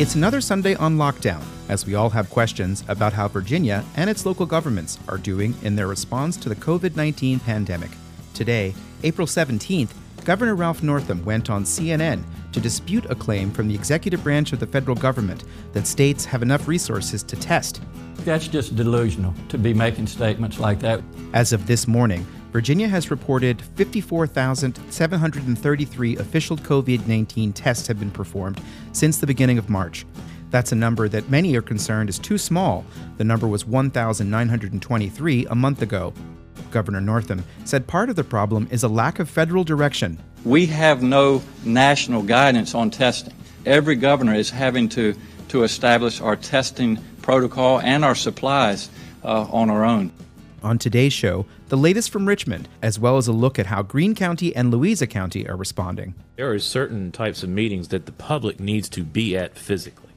It's another Sunday on lockdown, as we all have questions about how Virginia and its local governments are doing in their response to the COVID 19 pandemic. Today, April 17th, Governor Ralph Northam went on CNN to dispute a claim from the executive branch of the federal government that states have enough resources to test. That's just delusional to be making statements like that. As of this morning, Virginia has reported 54,733 official COVID 19 tests have been performed since the beginning of March. That's a number that many are concerned is too small. The number was 1,923 a month ago. Governor Northam said part of the problem is a lack of federal direction. We have no national guidance on testing. Every governor is having to, to establish our testing protocol and our supplies uh, on our own. On today's show, the latest from Richmond, as well as a look at how Greene County and Louisa County are responding. There are certain types of meetings that the public needs to be at physically.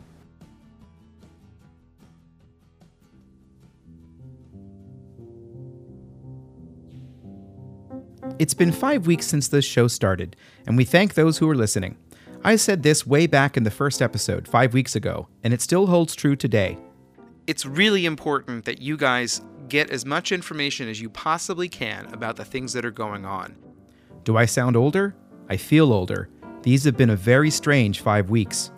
It's been five weeks since this show started, and we thank those who are listening. I said this way back in the first episode, five weeks ago, and it still holds true today. It's really important that you guys get as much information as you possibly can about the things that are going on. Do I sound older? I feel older. These have been a very strange five weeks.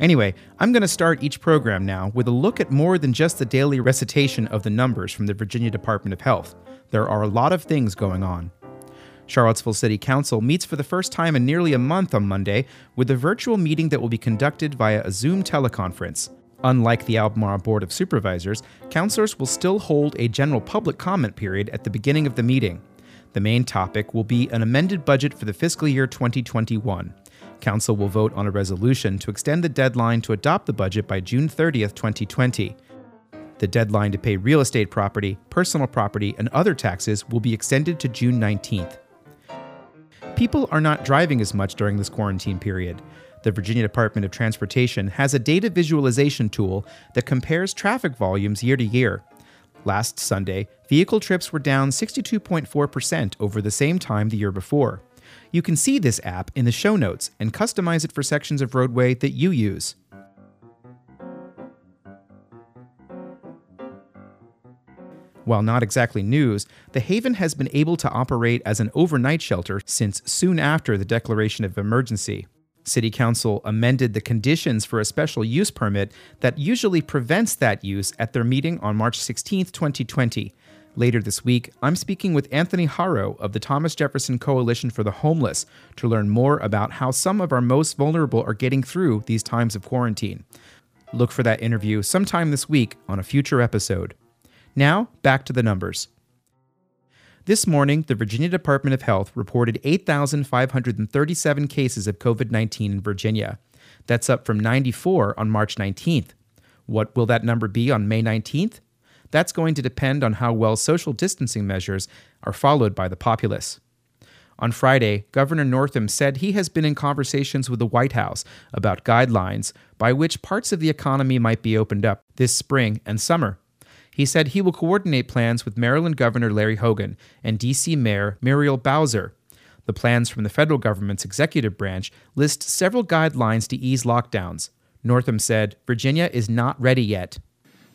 Anyway, I'm going to start each program now with a look at more than just the daily recitation of the numbers from the Virginia Department of Health. There are a lot of things going on. Charlottesville City Council meets for the first time in nearly a month on Monday with a virtual meeting that will be conducted via a Zoom teleconference. Unlike the Albemarle Board of Supervisors, councilors will still hold a general public comment period at the beginning of the meeting. The main topic will be an amended budget for the fiscal year 2021. Council will vote on a resolution to extend the deadline to adopt the budget by June 30th, 2020. The deadline to pay real estate property, personal property, and other taxes will be extended to June 19th. People are not driving as much during this quarantine period. The Virginia Department of Transportation has a data visualization tool that compares traffic volumes year to year. Last Sunday, vehicle trips were down 62.4% over the same time the year before. You can see this app in the show notes and customize it for sections of roadway that you use. While not exactly news, the Haven has been able to operate as an overnight shelter since soon after the declaration of emergency. City Council amended the conditions for a special use permit that usually prevents that use at their meeting on March 16, 2020. Later this week, I'm speaking with Anthony Haro of the Thomas Jefferson Coalition for the Homeless to learn more about how some of our most vulnerable are getting through these times of quarantine. Look for that interview sometime this week on a future episode. Now, back to the numbers. This morning, the Virginia Department of Health reported 8,537 cases of COVID 19 in Virginia. That's up from 94 on March 19th. What will that number be on May 19th? That's going to depend on how well social distancing measures are followed by the populace. On Friday, Governor Northam said he has been in conversations with the White House about guidelines by which parts of the economy might be opened up this spring and summer. He said he will coordinate plans with Maryland Governor Larry Hogan and D.C. Mayor Muriel Bowser. The plans from the federal government's executive branch list several guidelines to ease lockdowns. Northam said Virginia is not ready yet.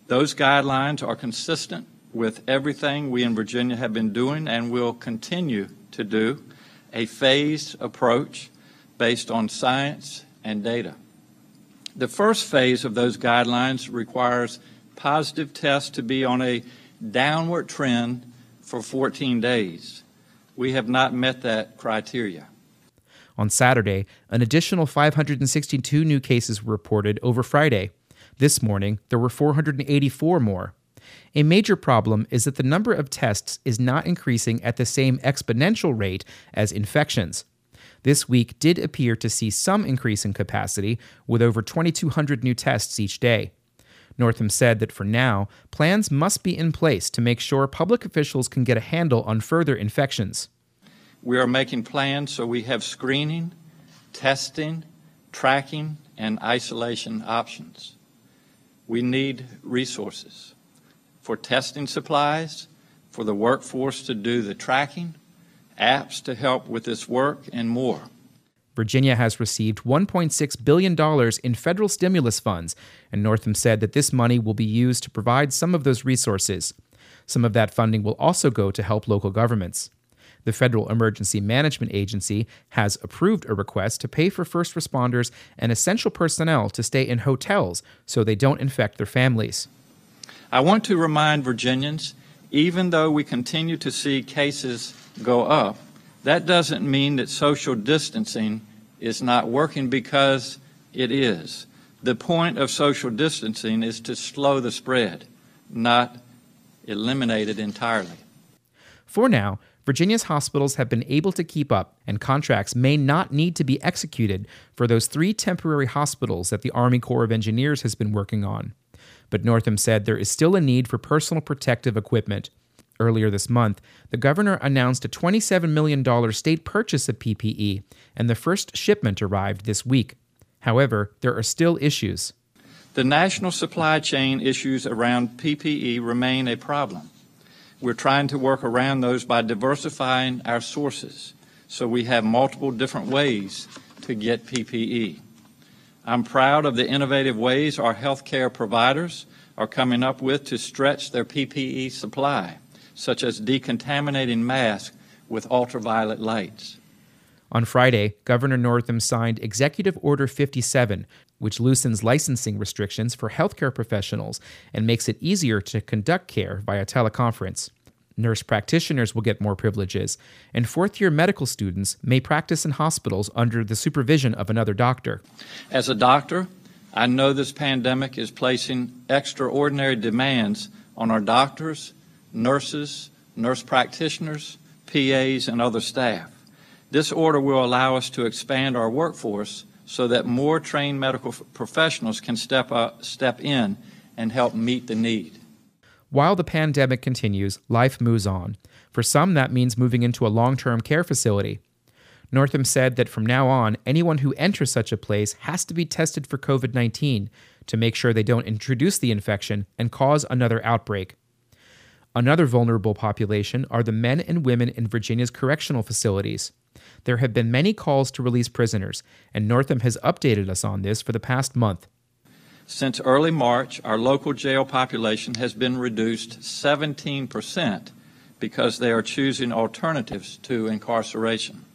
Those guidelines are consistent with everything we in Virginia have been doing and will continue to do a phased approach based on science and data. The first phase of those guidelines requires positive tests to be on a downward trend for 14 days. We have not met that criteria. On Saturday, an additional 562 new cases were reported over Friday. This morning, there were 484 more. A major problem is that the number of tests is not increasing at the same exponential rate as infections. This week did appear to see some increase in capacity, with over 2,200 new tests each day. Northam said that for now, plans must be in place to make sure public officials can get a handle on further infections. We are making plans so we have screening, testing, tracking, and isolation options. We need resources for testing supplies, for the workforce to do the tracking, apps to help with this work, and more. Virginia has received $1.6 billion in federal stimulus funds, and Northam said that this money will be used to provide some of those resources. Some of that funding will also go to help local governments. The Federal Emergency Management Agency has approved a request to pay for first responders and essential personnel to stay in hotels so they don't infect their families. I want to remind Virginians even though we continue to see cases go up, that doesn't mean that social distancing is not working because it is. The point of social distancing is to slow the spread, not eliminate it entirely. For now, Virginia's hospitals have been able to keep up, and contracts may not need to be executed for those three temporary hospitals that the Army Corps of Engineers has been working on. But Northam said there is still a need for personal protective equipment. Earlier this month, the governor announced a $27 million state purchase of PPE, and the first shipment arrived this week. However, there are still issues. The national supply chain issues around PPE remain a problem. We're trying to work around those by diversifying our sources so we have multiple different ways to get PPE. I'm proud of the innovative ways our healthcare providers are coming up with to stretch their PPE supply such as decontaminating masks with ultraviolet lights. On Friday, Governor Northam signed Executive Order 57, which loosens licensing restrictions for healthcare professionals and makes it easier to conduct care via teleconference. Nurse practitioners will get more privileges, and fourth year medical students may practice in hospitals under the supervision of another doctor. As a doctor, I know this pandemic is placing extraordinary demands on our doctors nurses, nurse practitioners, PAs, and other staff. This order will allow us to expand our workforce so that more trained medical professionals can step up, step in and help meet the need. While the pandemic continues, life moves on. For some, that means moving into a long term care facility. Northam said that from now on, anyone who enters such a place has to be tested for COVID 19 to make sure they don't introduce the infection and cause another outbreak. Another vulnerable population are the men and women in Virginia's correctional facilities. There have been many calls to release prisoners, and Northam has updated us on this for the past month. Since early March, our local jail population has been reduced 17% because they are choosing alternatives to incarceration.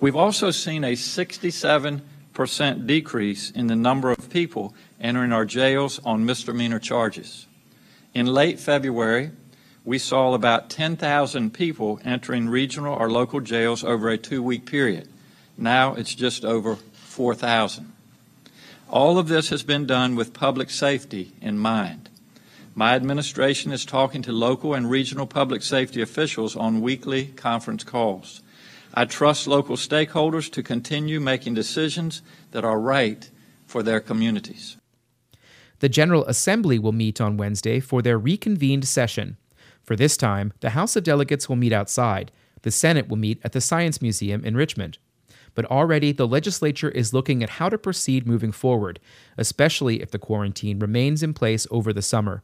We've also seen a 67% decrease in the number of people entering our jails on misdemeanor charges. In late February, we saw about 10,000 people entering regional or local jails over a two week period. Now it's just over 4,000. All of this has been done with public safety in mind. My administration is talking to local and regional public safety officials on weekly conference calls. I trust local stakeholders to continue making decisions that are right for their communities. The General Assembly will meet on Wednesday for their reconvened session. For this time, the House of Delegates will meet outside. The Senate will meet at the Science Museum in Richmond. But already the legislature is looking at how to proceed moving forward, especially if the quarantine remains in place over the summer.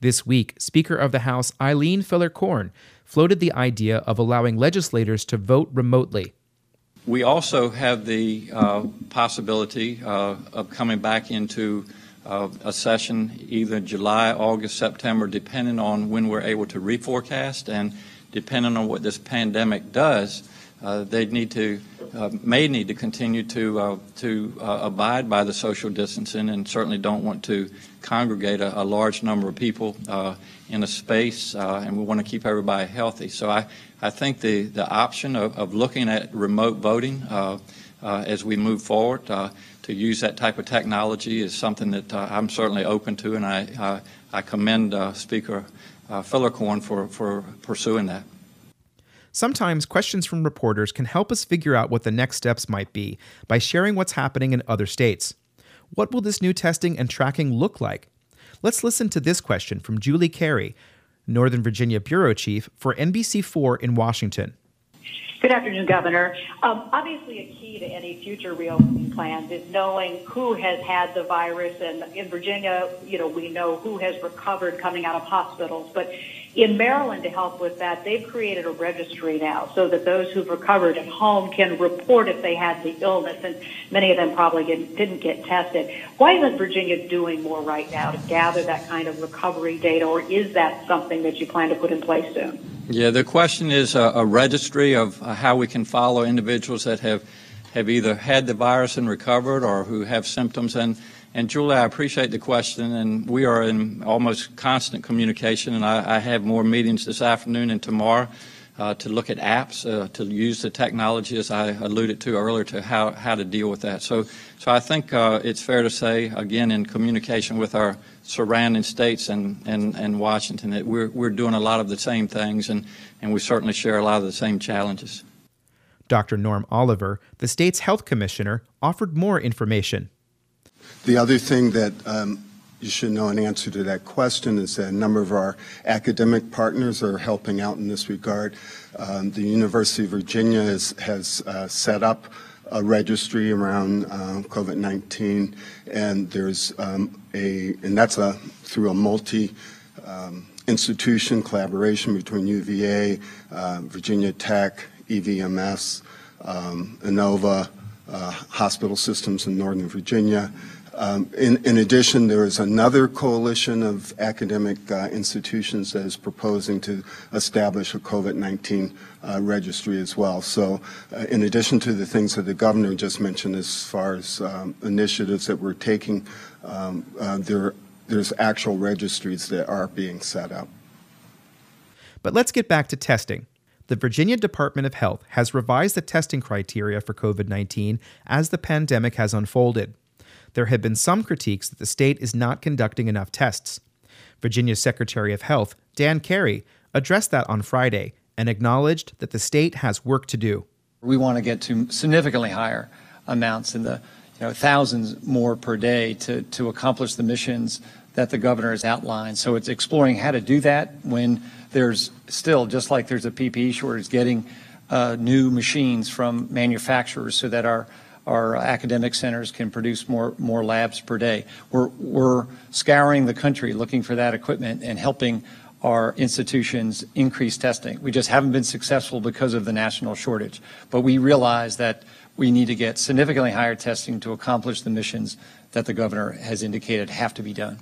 This week, Speaker of the House Eileen Filler Corn floated the idea of allowing legislators to vote remotely. We also have the uh, possibility uh, of coming back into a session either July, August, September, depending on when we're able to reforecast and depending on what this pandemic does. Uh, they need to uh, may need to continue to uh, to uh, abide by the social distancing and certainly don't want to congregate a, a large number of people uh, in a space and we want to keep everybody healthy. So I, I think the, the option of, of looking at remote voting as we move forward to use that type of technology is something that uh, I'm certainly open to, and I, uh, I commend uh, Speaker uh, Fillercorn for, for pursuing that. Sometimes questions from reporters can help us figure out what the next steps might be by sharing what's happening in other states. What will this new testing and tracking look like? Let's listen to this question from Julie Carey, Northern Virginia Bureau Chief for NBC4 in Washington. Good afternoon, Governor. Um, obviously, a key to any future reopening plans is knowing who has had the virus. And in Virginia, you know, we know who has recovered coming out of hospitals. But In Maryland, to help with that, they've created a registry now so that those who've recovered at home can report if they had the illness, and many of them probably didn't, didn't get tested. Why isn't Virginia doing more right now to gather that kind of recovery data, or is that something that you plan to put in place soon? Yeah, the question is a, a registry of uh, how we can follow individuals that have have either had the virus and recovered or who have symptoms. And, and Julie, I appreciate the question, and we are in almost constant communication, and I, I have more meetings this afternoon and tomorrow uh, to look at apps, uh, to use the technology, as I alluded to earlier, to how, how to deal with that. So, so I think uh, it's fair to say, again, in communication with our surrounding states and, and, and Washington, that we're, we're doing a lot of the same things, and, and we certainly share a lot of the same challenges. Dr. Norm Oliver, the state's health commissioner, offered more information. The other thing that um, you should know in answer to that question is that a number of our academic partners are helping out in this regard. Um, the University of Virginia is, has uh, set up a registry around uh, COVID-19, and there's um, a, and that's a through a multi um, institution collaboration between UVA, uh, Virginia Tech, EVMS, um, Inova, uh, hospital systems in Northern Virginia. Um, in, in, addition, there is another coalition of academic uh, institutions that is proposing to establish a COVID-19 uh, registry as well. So, uh, in addition to the things that the governor just mentioned as far as um, initiatives that we're taking, um, uh, there, there's actual registries that are being set up. But let's get back to testing the Virginia Department of Health has revised the testing criteria for COVID 19 as the pandemic has unfolded. There have been some critiques that the state is not conducting enough tests. Virginia's Secretary of Health, Dan Carey, addressed that on Friday and acknowledged that the state has work to do. We want to get to significantly higher amounts in the you know, thousands more per day to, to accomplish the missions that the governor has outlined. So it's exploring how to do that when there's still, just like there's a PPE shortage, getting uh, new machines from manufacturers so that our our academic centers can produce more more labs per day. We're we're scouring the country looking for that equipment and helping our institutions increase testing. We just haven't been successful because of the national shortage. But we realize that we need to get significantly higher testing to accomplish the missions that the governor has indicated have to be done.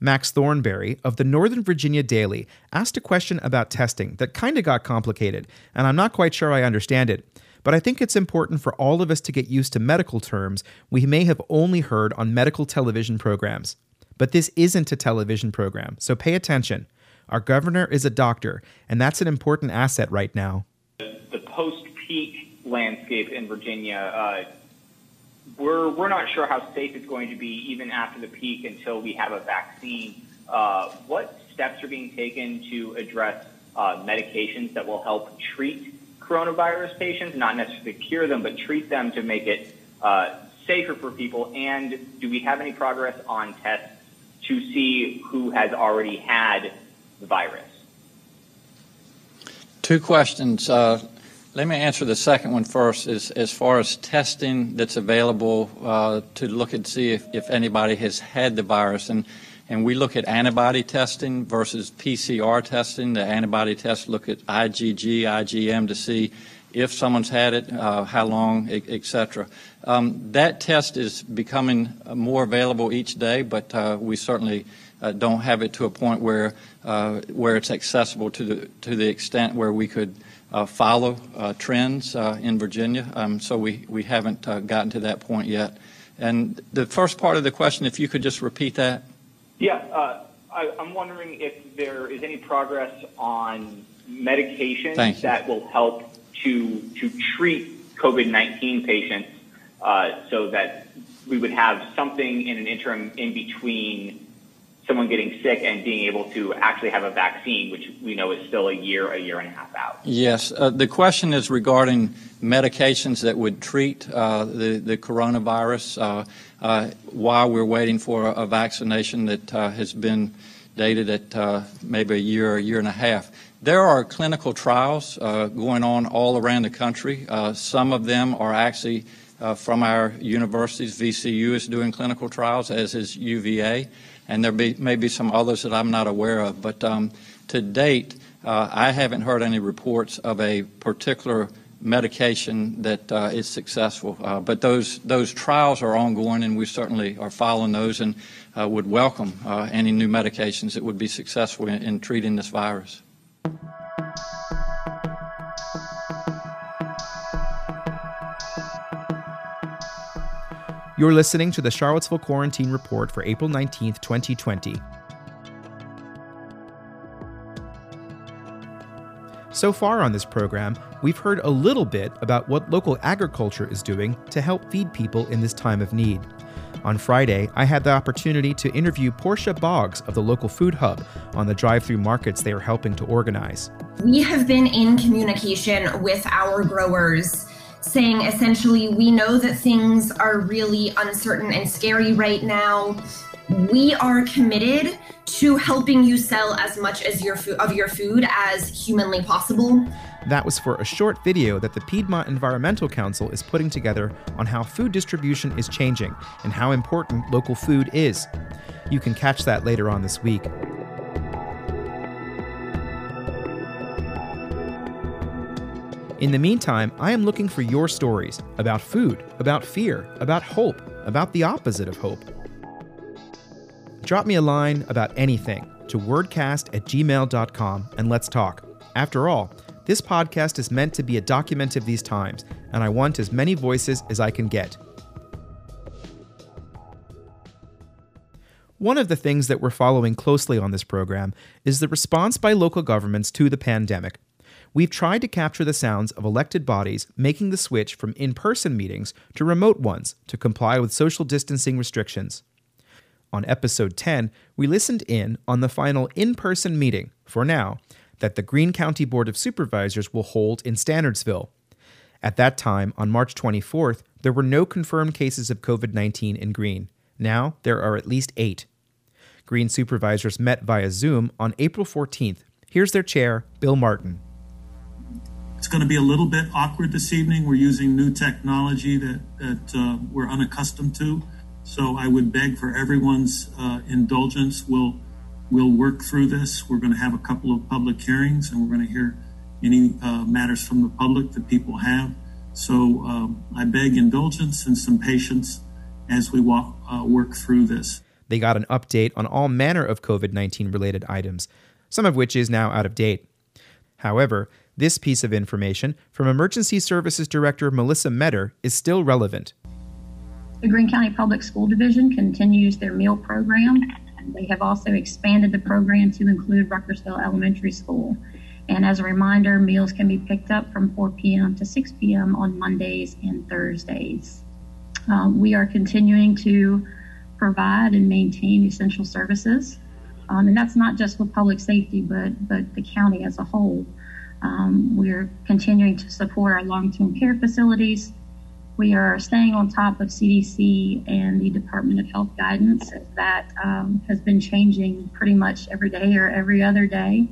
Max Thornberry of the Northern Virginia Daily asked a question about testing that kind of got complicated, and I'm not quite sure I understand it. But I think it's important for all of us to get used to medical terms we may have only heard on medical television programs. But this isn't a television program, so pay attention. Our governor is a doctor, and that's an important asset right now. The post peak landscape in Virginia uh, we're we're not sure how safe it's going to be even after the peak until we have a vaccine. Uh, what steps are being taken to address uh, medications that will help treat coronavirus patients, not necessarily cure them, but treat them to make it uh, safer for people? And do we have any progress on tests to see who has already had the virus? Two questions. Uh, let me answer the second one first. As, as far as testing that's available uh, to look and see if, if anybody has had the virus, and and we look at antibody testing versus PCR testing. The antibody tests look at IgG, IgM to see if someone's had it, uh, how long, etc. Um, that test is becoming more available each day, but uh, we certainly uh, don't have it to a point where uh, where it's accessible to the to the extent where we could uh, follow uh, trends in Virginia. Um, so we, we haven't gotten to that point yet. And the first part of the question, if you could just repeat that. Yeah, I, I'm wondering if there is any progress on medications that will help to to treat COVID-19 patients, uh, so that we would have something in an interim in between someone getting sick and being able to actually have a vaccine, which we know is still a year, a year and a half out. Yes. Uh, the question is regarding medications that would treat uh, the, the coronavirus uh, uh while we're waiting for a, vaccination that uh, has been dated at uh, maybe a year, a year and a half. There are clinical trials going on all around the country. some of them are actually from our universities. VCU is doing clinical trials, as is UVA and there be, may be some others that I'm not aware of. But um, to date, uh, I haven't heard any reports of a particular medication that uh, is successful. Uh, but those those trials are ongoing, and we certainly are following those and uh, would welcome uh, any new medications that would be successful in, in treating this virus. You're listening to the Charlottesville Quarantine Report for April 19th, 2020. So far on this program, we've heard a little bit about what local agriculture is doing to help feed people in this time of need. On Friday, I had the opportunity to interview Portia Boggs of the local food hub on the drive through markets they are helping to organize. We have been in communication with our growers saying essentially, we know that things are really uncertain and scary right now. We are committed to helping you sell as much as your fo- of your food as humanly possible. That was for a short video that the Piedmont Environmental Council is putting together on how food distribution is changing and how important local food is. You can catch that later on this week. In the meantime, I am looking for your stories about food, about fear, about hope, about the opposite of hope. Drop me a line about anything to wordcast at gmail.com and let's talk. After all, this podcast is meant to be a document of these times, and I want as many voices as I can get. One of the things that we're following closely on this program is the response by local governments to the pandemic we've tried to capture the sounds of elected bodies making the switch from in person meetings to remote ones to comply with social distancing restrictions. On episode 10, we listened in on the final in person meeting, for now, that the Greene County Board of Supervisors will hold in Stanardsville. At that time, on March 24th, there were no confirmed cases of COVID 19 in Greene. Now, there are at least eight. Greene supervisors met via Zoom on April 14th. Here's their chair, Bill Martin. It's going to be a little bit awkward this evening. We're using new technology that, that uh, we're unaccustomed to. So I would beg for everyone's uh, indulgence. We'll, we'll work through this. We're going to have a couple of public hearings and we're going to hear any uh, matters from the public that people have. So um, I beg indulgence and some patience as we walk, uh, work through this. They got an update on all manner of COVID 19 related items, some of which is now out of date. However, this piece of information from Emergency Services Director Melissa Meador is still relevant. The Greene County Public School Division continues their meal program. They have also expanded the program to include Ruckersville Elementary School. And as a reminder, meals can be picked up from 4 p.m. to 6 p.m. on Mondays and Thursdays. Um, we are continuing to provide and maintain essential services. Um, and that's not just with public safety, but, but the county as a whole. Um, we're continuing to support our long term care facilities. We are staying on top of CDC and the Department of Health guidance that um, has been changing pretty much every day or every other day.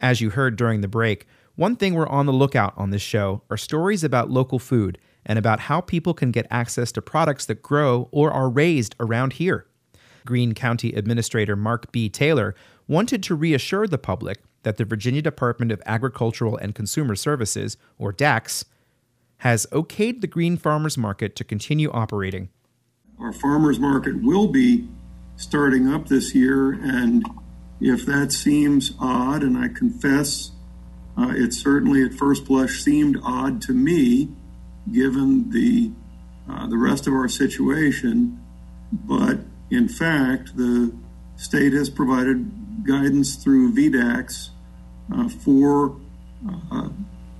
As you heard during the break, one thing we're on the lookout on this show are stories about local food and about how people can get access to products that grow or are raised around here. Greene County Administrator Mark B. Taylor wanted to reassure the public that the Virginia Department of Agricultural and Consumer Services, or DACS, has okayed the Greene Farmers Market to continue operating. Our farmers market will be starting up this year, and if that seems odd, and I confess uh, it certainly at first blush seemed odd to me, given the uh, the rest of our situation, but in fact, the state has provided guidance through VDACS for uh,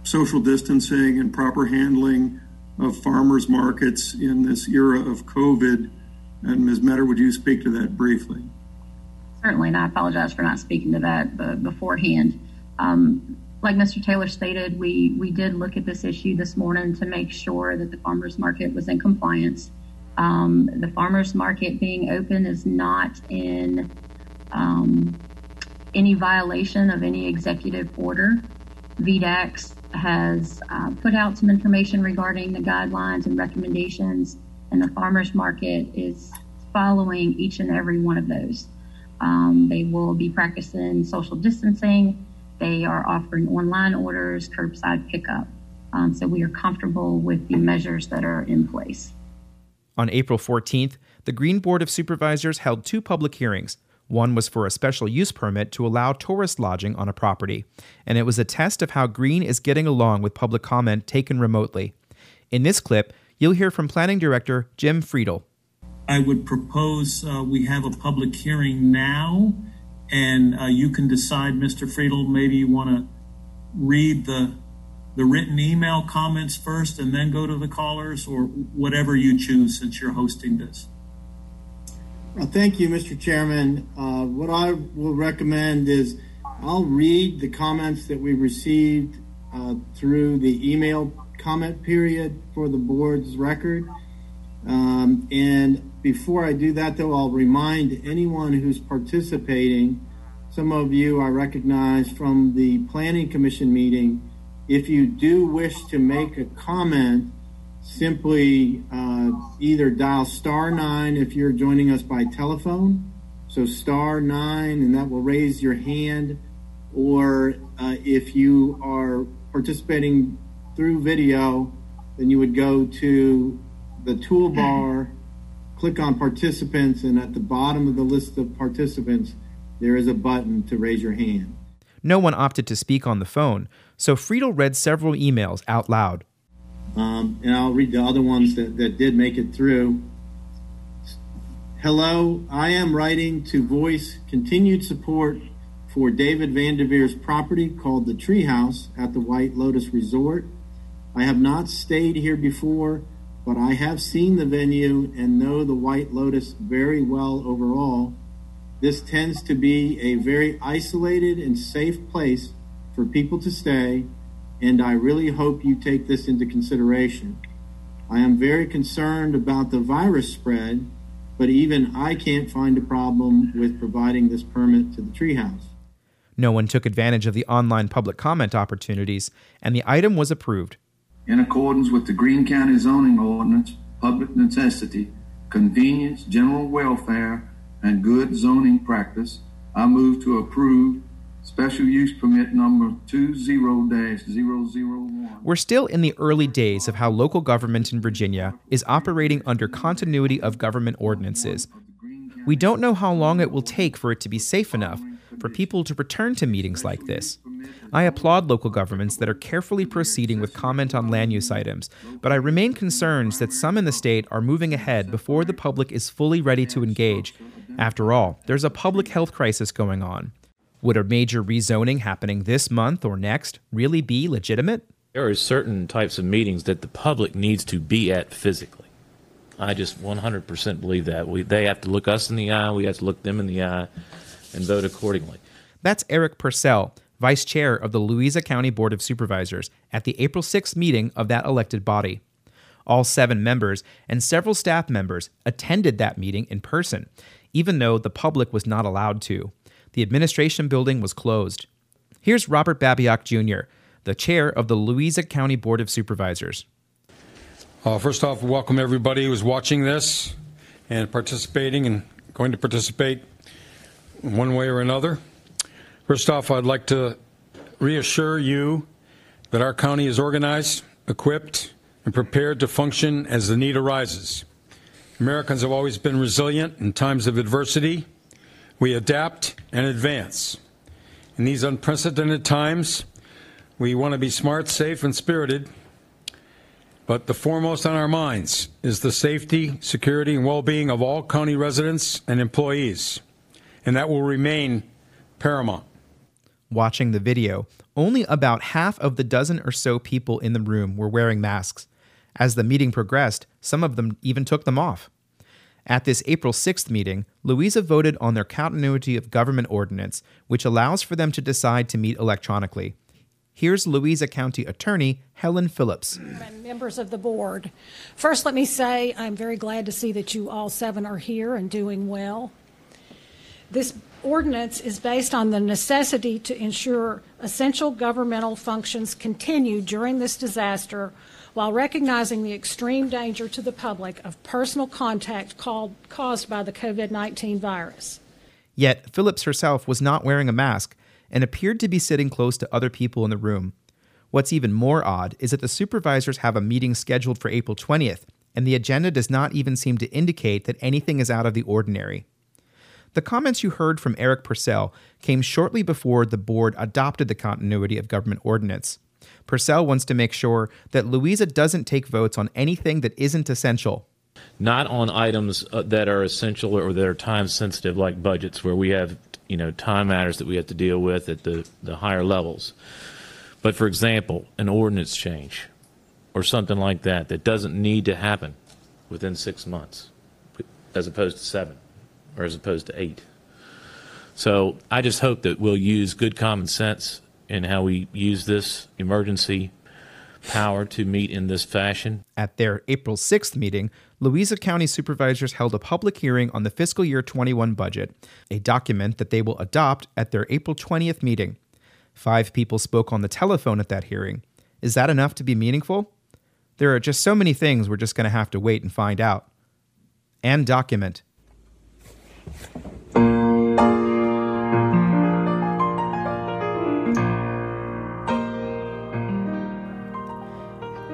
social distancing and proper handling of farmers markets in this era of COVID. And Ms. Meador, would you speak to that briefly? Certainly, and I apologize for not speaking to that beforehand. Um, like Mr. Taylor stated, we, we did look at this issue this morning to make sure that the farmers market was in compliance. Um, the farmers market being open is not in um, any violation of any executive order. VDACS has uh, put out some information regarding the guidelines and recommendations, and the farmers market is following each and every one of those. Um, they will be practicing social distancing. They are offering online orders, curbside pickup. Um, so we are comfortable with the measures that are in place. On April 14th, the Greene Board of Supervisors held two public hearings. One was for a special use permit to allow tourist lodging on a property, and it was a test of how Greene is getting along with public comment taken remotely. In this clip, you'll hear from Planning Director Jim Frydl. I would propose uh, we have a public hearing now, and uh, you can decide, Mr. Frydl, maybe you want to read the the written email comments first and then go to the callers, or whatever you choose since you're hosting this. Thank you, Mr. Chairman. Uh, what I will recommend is I'll read the comments that we received uh, through the email comment period for the board's record. Um, and before I do that, though, I'll remind anyone who's participating, some of you I recognize from the Planning Commission meeting, if you do wish to make a comment, simply uh, either dial star nine if you're joining us by telephone. So star nine, and that will raise your hand. Or uh, if you are participating through video, then you would go to the toolbar, click on participants, and at the bottom of the list of participants, there is a button to raise your hand. No one opted to speak on the phone, so Frydl read several emails out loud. Um, and I'll read the other ones that, that did make it through. Hello, I am writing to voice continued support for David Van Vanderveer's property called the Treehouse at the White Lotus Resort. I have not stayed here before, but I have seen the venue and know the White Lotus very well overall. This tends to be a very isolated and safe place for people to stay and I really hope you take this into consideration. I am very concerned about the virus spread, but even I can't find a problem with providing this permit to the treehouse. No one took advantage of the online public comment opportunities, and the item was approved. In accordance with the Greene County zoning ordinance, public necessity, convenience, general welfare, and good zoning practice, I move to approve Special use permit number 20-001. We're still in the early days of how local government in Virginia is operating under continuity of government ordinances. We don't know how long it will take for it to be safe enough for people to return to meetings like this. I applaud local governments that are carefully proceeding with comment on land use items, but I remain concerned that some in the state are moving ahead before the public is fully ready to engage. After all, there's a public health crisis going on. Would a major rezoning happening this month or next really be legitimate? There are certain types of meetings that the public needs to be at physically. I just 100% believe that. We, they have to look us in the eye, we have to look them in the eye, and vote accordingly. That's Eric Purcell, Vice Chair of the Louisa County Board of Supervisors, at the April 6th meeting of that elected body. All seven members and several staff members attended that meeting in person, even though the public was not allowed to the administration building was closed. Here's Robert Babyak Jr., the chair of the Louisa County Board of Supervisors. Uh, first off, welcome everybody who's watching this and participating and going to participate one way or another. First off, I'd like to reassure you that our county is organized, equipped, and prepared to function as the need arises. Americans have always been resilient in times of adversity we adapt and advance. In these unprecedented times, we want to be smart, safe, and spirited. But the foremost on our minds is the safety, security, and well being of all county residents and employees. And that will remain paramount. Watching the video, only about half of the dozen or so people in the room were wearing masks. As the meeting progressed, some of them even took them off. At this April 6th meeting, Louisa voted on their continuity of government ordinance, which allows for them to decide to meet electronically. Here's Louisa County Attorney Helen Phillips. Members of the board, first let me say I'm very glad to see that you all seven are here and doing well. This ordinance is based on the necessity to ensure essential governmental functions continue during this disaster while recognizing the extreme danger to the public of personal contact called, caused by the COVID 19 virus. Yet, Phillips herself was not wearing a mask and appeared to be sitting close to other people in the room. What's even more odd is that the supervisors have a meeting scheduled for April 20th, and the agenda does not even seem to indicate that anything is out of the ordinary. The comments you heard from Eric Purcell came shortly before the board adopted the continuity of government ordinance. Purcell wants to make sure that Louisa doesn't take votes on anything that isn't essential. Not on items uh, that are essential or that are time sensitive, like budgets, where we have you know time matters that we have to deal with at the, the higher levels. But for example, an ordinance change or something like that that doesn't need to happen within six months, as opposed to seven or as opposed to eight. So I just hope that we'll use good common sense in how we use this emergency power to meet in this fashion. At their April 6th meeting, Louisa County supervisors held a public hearing on the fiscal year 21 budget, a document that they will adopt at their April 20th meeting. Five people spoke on the telephone at that hearing. Is that enough to be meaningful? There are just so many things we're just going to have to wait and find out. And document.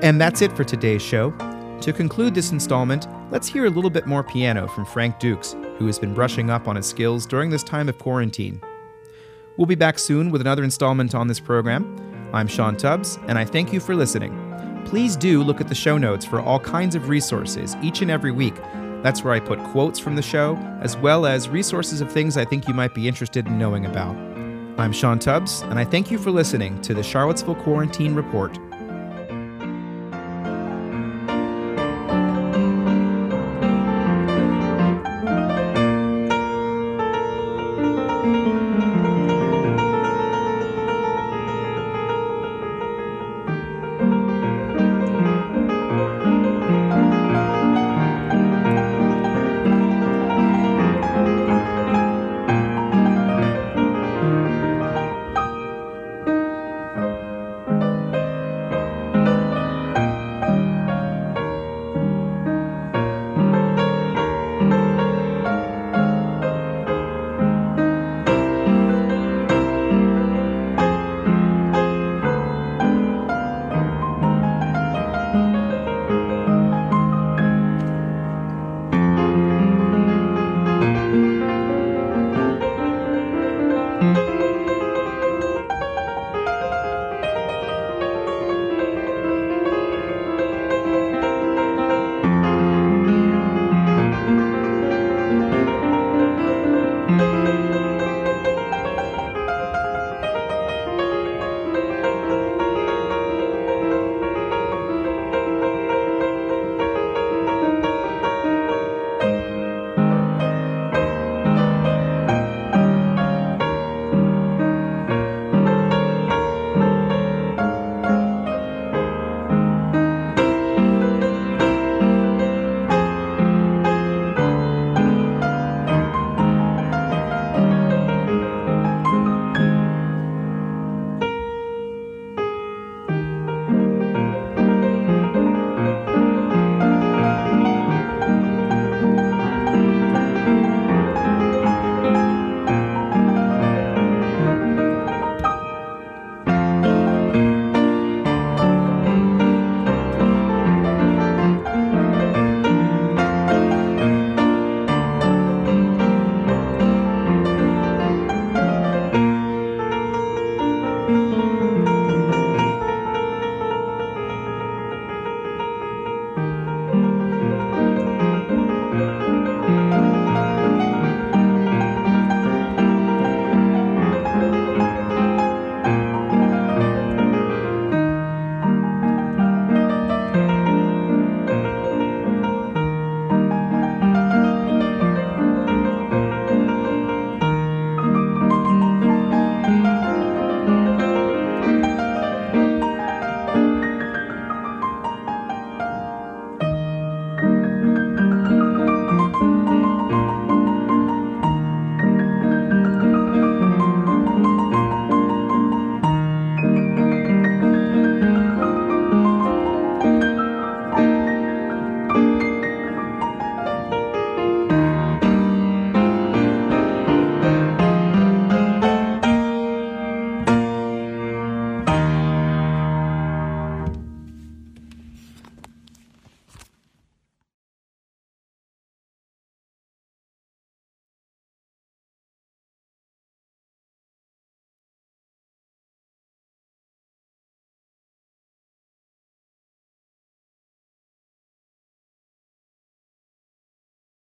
And that's it for today's show. To conclude this installment, let's hear a little bit more piano from Frank Dukes, who has been brushing up on his skills during this time of quarantine. We'll be back soon with another installment on this program. I'm Sean Tubbs, and I thank you for listening. Please do look at the show notes for all kinds of resources each and every week. That's where I put quotes from the show, as well as resources of things I think you might be interested in knowing about. I'm Sean Tubbs, and I thank you for listening to the Charlottesville Quarantine Report.